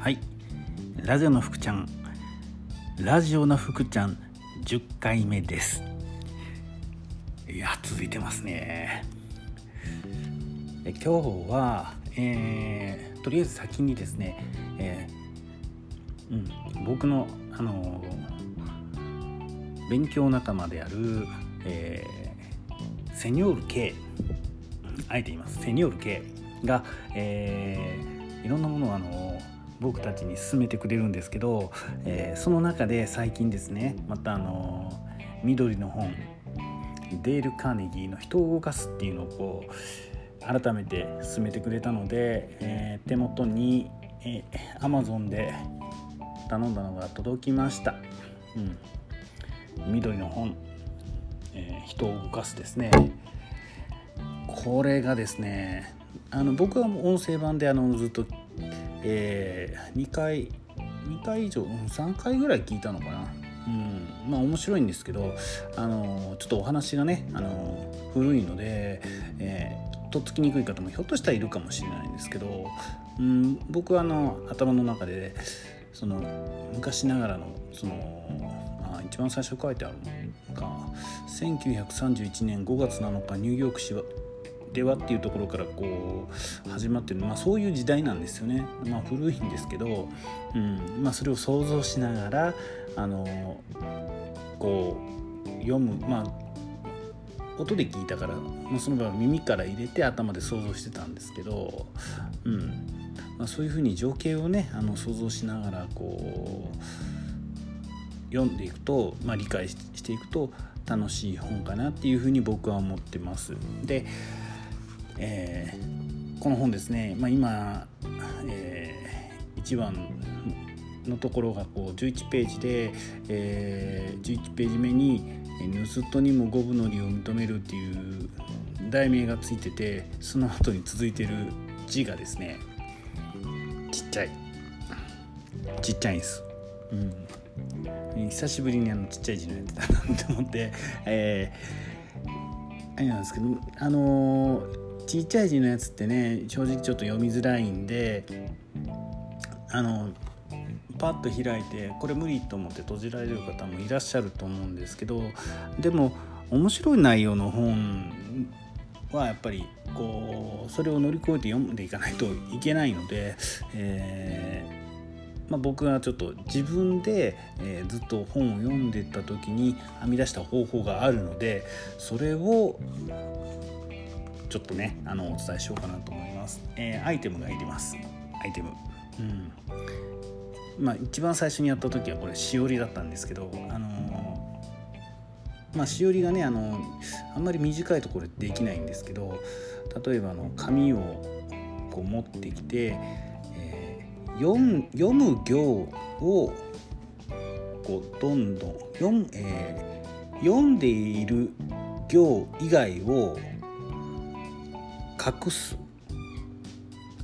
はい。ラジオの福ちゃん。ラジオの福ちゃん。10回目です。いや続いてますね。え今日は、えー、とりあえず先にですね、えー、うん、僕のあの勉強仲間である、えー、セニョール K あえて言います。セニョール K が、えー、いろんなものをあの僕たちに勧めてくれるんですけど、えー、その中で最近ですねまたあの緑の本デール・カーネギーの「人を動かす」っていうのをこう改めて進めてくれたので、えー、手元に、えー、Amazon で頼んだのが届きました、うん、緑の本、えー、人を動かすですね。これがですねあの僕は音声版であのずっとえー、2回2回以上3回ぐらい聞いたのかな。うんまあ面白いんですけどあのちょっとお話がねあの古いので、えー、とっつきにくい方もひょっとしたらいるかもしれないんですけど、うん、僕はあの頭の中でその昔ながらのそのあ一番最初書いてあるのが1931年5月7日ニューヨーク市はではっていうところからこう始まってる、まあ、そういう時代なんですよね、まあ、古いんですけど、うんまあ、それを想像しながらあのこう読むまあ音で聞いたから、まあ、その場合耳から入れて頭で想像してたんですけど、うんまあ、そういうふうに情景をねあの想像しながらこう読んでいくと、まあ、理解していくと楽しい本かなっていうふうに僕は思ってます。でえー、この本ですね、まあ、今、えー、1番のところがこう11ページで、えー、11ページ目に「盗人にも五分の利を認める」っていう題名がついててその後に続いてる字がですねちっちゃい。ちっちゃいんです。うん、久しぶりにあのちっちゃい字のやつだなと思って、えー、あれなんですけどあのーちっちゃい字のやつってね正直ちょっと読みづらいんであのパッと開いてこれ無理と思って閉じられる方もいらっしゃると思うんですけどでも面白い内容の本はやっぱりこうそれを乗り越えて読んでいかないといけないので、えー、まあ、僕はちょっと自分で、えー、ずっと本を読んでた時に編み出した方法があるのでそれをちょっとねあのお伝えしようかなと思います、えー、アイテムがいります。アイテム。うん。まあ一番最初にやった時はこれしおりだったんですけどあのー、まあしおりがねあのあんまり短いところでできないんですけど例えばあの紙をこう持ってきて、えー、読む読む行をこうどんどん読,、えー、読んでいる行以外を隠す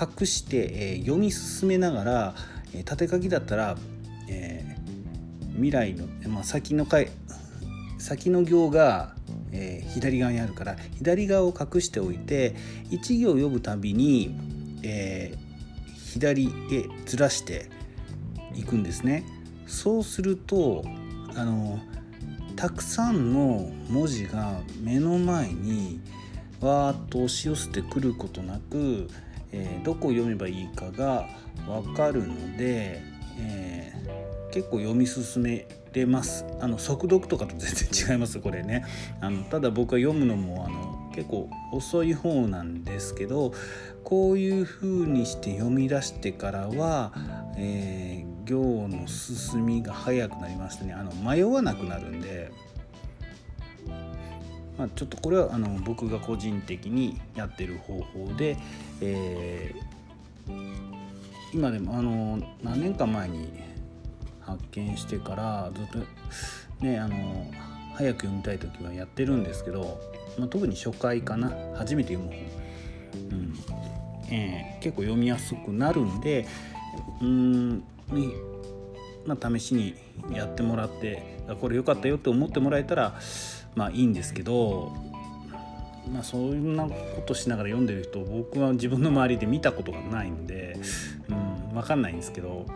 隠して、えー、読み進めながら、えー、縦書きだったら、えー、未来の、まあ、先の回先の行が、えー、左側にあるから左側を隠しておいて1行読むたびに、えー、左へずらしていくんですね。そうするとあのたくさんの文字が目の前に、わーっと押し寄せてくることなく、えー、どこを読めばいいかが分かるので、えー、結構読み進めれます。あの速読とかと全然違いますこれね。あのただ僕は読むのもあの結構遅い方なんですけどこういう風にして読み出してからは、えー、行の進みが早くなりましてね。あの迷わなくなるんでまあ、ちょっとこれはあの僕が個人的にやってる方法で、えー、今でもあの何年か前に発見してからずっとねあの早く読みたい時はやってるんですけど、まあ、特に初回かな。初めて読む本、うん。えー、結構読みやすくなるんでうんまあ、試しにやってもらってこれ良かったよって思ってもらえたらまあいいんですけど、まあ、そんなことしながら読んでる人僕は自分の周りで見たことがないんで、うん分かんないんですけど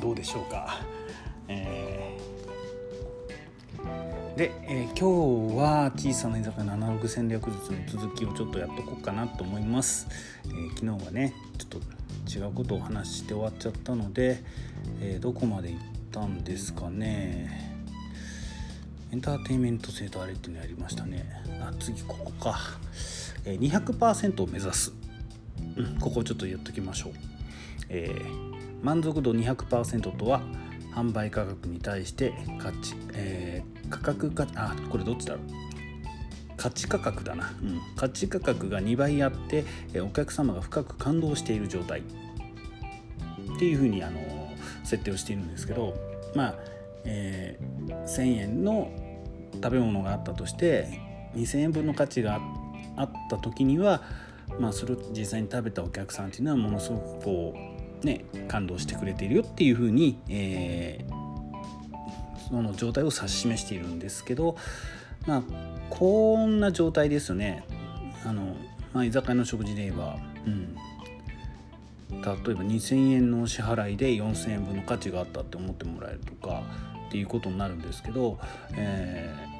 どうでしょうか。えー、で、えー、今日は小さな居酒屋のアナログ戦略術の続きをちょっとやっとこうかなと思います。えー、昨日はねちょっと違うことをお話しして終わっちゃったので、えどこまで行ったんですかね。エンターテインメント性とあれっていうのやりましたね。あ次ここか。え200%を目指す、うん、ここをちょっと言っときましょう。えー、満足度200%とは販売価格に対して価値、えー、価格があこれどっちだろう価値価格だな、うん、価値価格が2倍あって、えー、お客様が深く感動している状態っていうふうにあの設定をしているんですけどまあ、えー、1,000円の食べ物があったとして2,000円分の価値があった時にはまあ、それを実際に食べたお客さんっていうのはものすごくこうね感動してくれているよっていうふうに、えー、その状態を指し示しているんですけどまあこんな状態ですよね。あの、まあ、居酒屋の食事で言えば、うん、例えば2,000円の支払いで4,000円分の価値があったって思ってもらえるとかっていうことになるんですけど、えー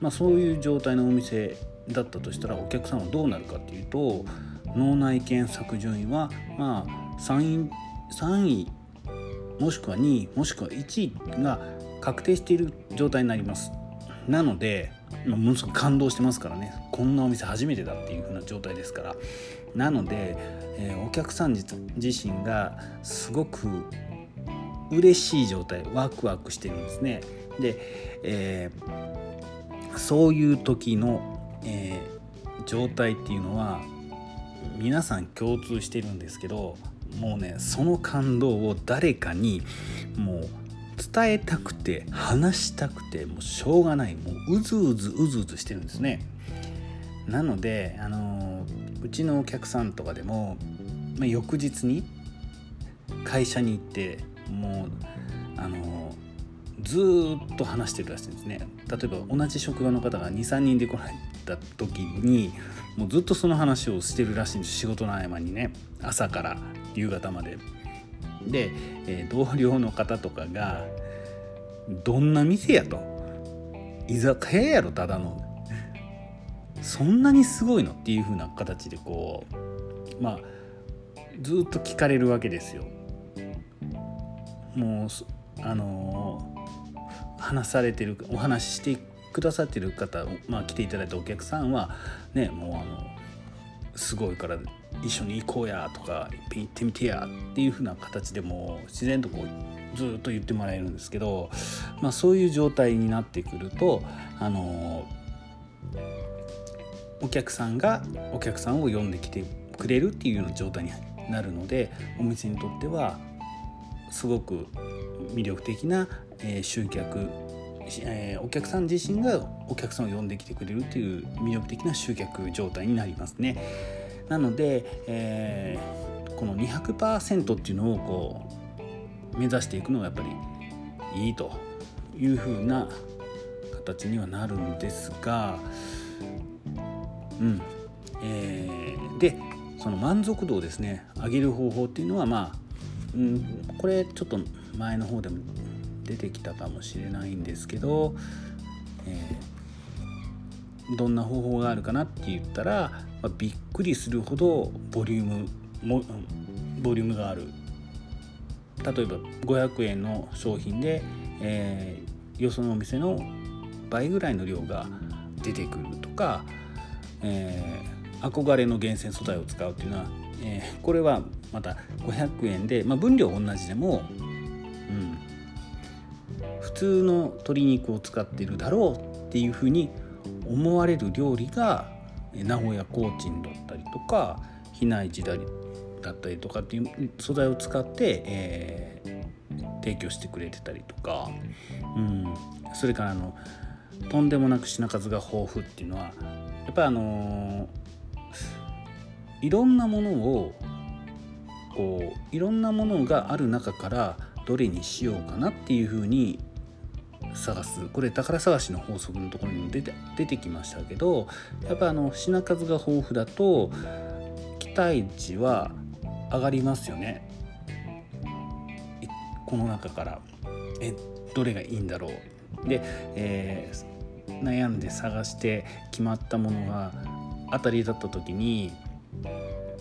まあ、そういう状態のお店だったとしたらお客さんはどうなるかっていうと脳内検索順位はまあ3位 ,3 位もしくは2位もしくは1位が確定している状態になります。なのでものすごく感動してますからね。こんなお店初めてだっていう風な状態ですから。なので、えー、お客さん自身がすごく嬉しい状態ワクワクしてるんですね。で、えー、そういう時のえー、状態っていうのは皆さん共通してるんですけどもうねその感動を誰かにもう伝えたくて話したくてもうしょうがないもううずうずうずうずしてるんですね。なのであのうちのお客さんとかでも、まあ、翌日に会社に行ってもうあのずっと話してるらしいんですね例えば同じ職場の方が23人で来られた時にもうずっとその話をしてるらしいんです仕事の合間にね朝から夕方まで。で、えー、同僚の方とかが「どんな店や?」と「居酒屋やろただの」そんなにすごいのっていう風な形でこうまあずっと聞かれるわけですよ。もうあの、話されてるお話ししてくださってる方、まあ、来ていただいたお客さんはねもうあのすごいから一緒に行こうやとかいっぺん行ってみてやっていう風な形でも自然とこうずっと言ってもらえるんですけど、まあ、そういう状態になってくるとあのお客さんがお客さんを呼んできてくれるっていうような状態になるのでお店にとってはすごく魅力的な、え集客えー、お客さん自身がお客さんを呼んできてくれるという魅力的な集客状態になりますね。なので、えー、この200%っていうのをこう目指していくのがやっぱりいいというふうな形にはなるんですが、うんえー、でその満足度をですね上げる方法っていうのはまあ、うん、これちょっと前の方でも出てきたかもしれないんですけど、えー、どんな方法があるかなって言ったら、まあ、びっくりするほどボリュームもボリュームがある。例えば500円の商品で、えー、よそのお店の倍ぐらいの量が出てくるとか、えー、憧れの厳選素材を使うっていうのは、えー、これはまた500円で、まあ、分量同じでも普通の鶏肉を使ってるだろうっていうふうに思われる料理が名古屋コーチンだったりとか比内地だったりとかっていう素材を使って、えー、提供してくれてたりとか、うん、それからあのとんでもなく品数が豊富っていうのはやっぱりあのー、いろんなものをこういろんなものがある中からどれにしようかなっていうふうに探す。これ宝探しの法則のところにも出て出てきましたけどやっぱあの品数が豊富だと期待値は上がりますよね。この中から。えどれがいいんだろう。で、えー、悩んで探して決まったものが当たりだった時に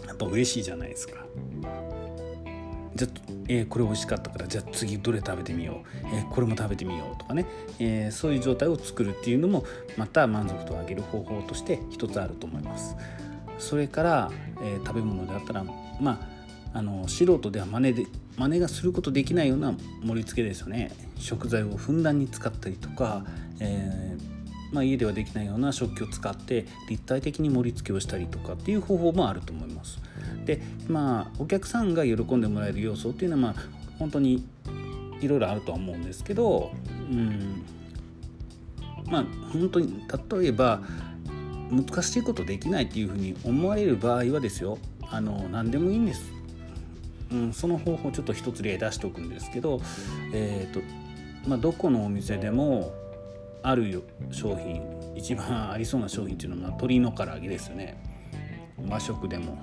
やっぱ嬉しいじゃないですか。じゃえー、これ美味しかったからじゃあ次どれ食べてみよう、えー、これも食べてみようとかね、えー、そういう状態を作るっていうのもまた満足度を上げる方法として一つあると思います。それから、え食べ物であったらまああの素人では真似で真似がすることできないような盛り付けですよね。食材をふんだんに使ったりとか、えー、まあ、家ではできないような食器を使って立体的に盛り付けをしたりとかっていう方法もあると思います。でまあお客さんが喜んでもらえる要素っていうのはまあ本当にいろいろあるとは思うんですけど、うん、まあ本当に例えば難しいことできないっていうふうに思われる場合はですよあの何でもいいんです。うん、その方法ちょっと一つ例出しておくんですけど、えーとまあ、どこのお店でもある商品一番ありそうな商品っていうのは鶏の唐揚げですよね和食でも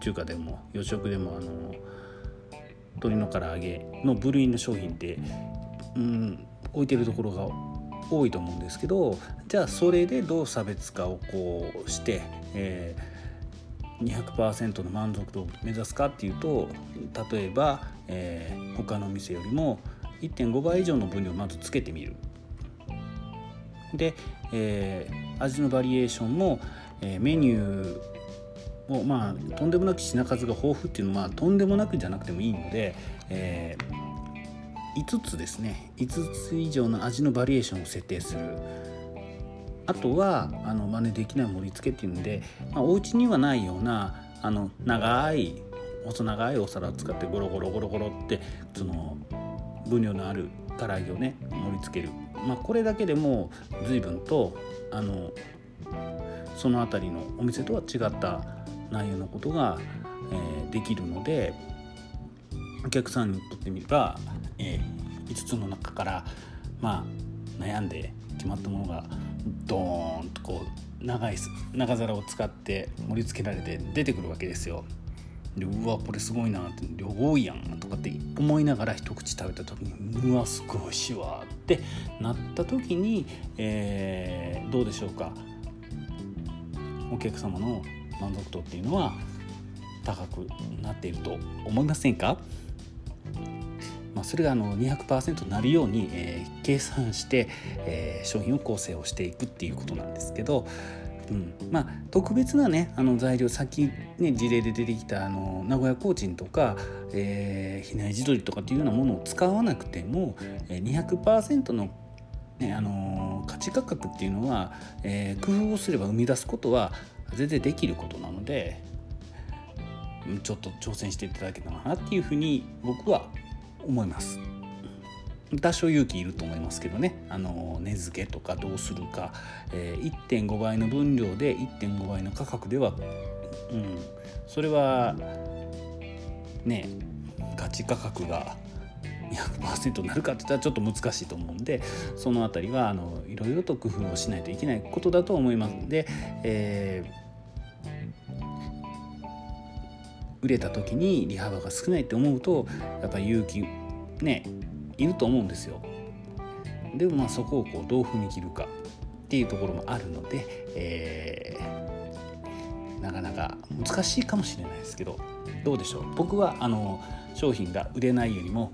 中華でも洋食でもあの鶏の唐揚げの部類の商品って、うん、置いてるところが多いと思うんですけどじゃあそれでどう差別化をこうして、えー、200%の満足度を目指すかっていうと例えば、えー、他の店よりも1.5倍以上の分量をまずつけてみる。で、えー、味のバリエーションも、えー、メニューをまあとんでもなく品数が豊富っていうのは、とんでもなくじゃなくてもいいので、えー、5つですね。5つ以上の味のバリエーションを設定する。あとはあの真似できない盛り付けっていうんで、まあ、お家にはないようなあの長い細長いお皿を使ってゴロゴロゴロゴロってその分量のある唐揚げをね盛り付ける、まあ、これだけでも随分とあのその辺りのお店とは違った内容のことが、えー、できるのでお客さんにとってみればえー、5つの中からまあ悩んで決まったものがドーンとこう長い長皿を使って盛り付けられて出てくるわけですよ。でうわこれすごいなって量多いやんとかって思いながら一口食べた時にうわすごいしわってなった時に、えー、どうでしょうか。お客様の満足度っていうのは高くなっていると思いませんか？まあ、それがあの200%なるように、えー、計算して、えー、商品を構成をしていくっていうことなんですけど、う。んまあ、特別なねあの材料さっき、ね、事例で出てきたあの名古屋コーチンとか、え、比内地鶏とかっていうようなものを使わなくても、えー、200%のねあのー、価値価格っていうのは、えー、工夫をすれば生み出すことは全然できることなのでちょっと挑戦していただけたらなっていうふうに僕は思います。多少勇気いると思いますけどね。あの値付けとかどうするか、えー、1.5倍の分量で1.5倍の価格では、うん、それはね価値価格が200%になるかって言ったらちょっと難しいと思うんでその辺りはあのいろいろと工夫をしないといけないことだと思います。ので、えー、売れた時に利幅が少ないって思うとやっぱり勇気ねいると思うんですよ。でもまあそこをこうどう踏み切るかっていうところもあるので、えー、なかなか難しいかもしれないですけどどうでしょう？僕はあの商品が売れないよりも、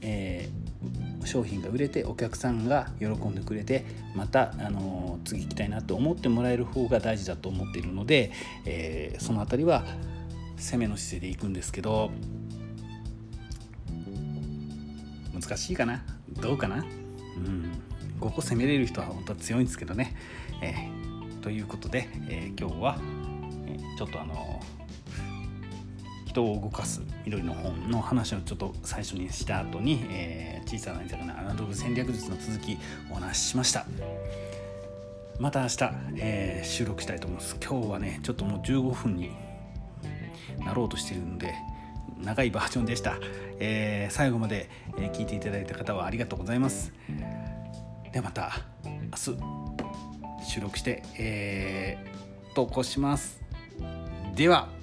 えー、商品が売れてお客さんが喜んでくれてまた、あの次行きたいなと思ってもらえる方が大事だと思っているので、えー、その辺りは攻めの姿勢でいくんですけど難しいかな？どうかな？うん。ここ攻めれる人は本当は強いんですけどね、えー、ということで、えー、今日は、えー、ちょっとあの人を動かす緑の本の話をちょっと最初にした後に、え、小さな居のアナログ戦略術の続きお話ししました。また明日、えー、収録したいと思います。今日はねちょっともう15分になろうとしているので長いバージョンでした、えー、最後まで聞いていただいた方はありがとうございます。ではまた明日収録して、えー、投稿します。では。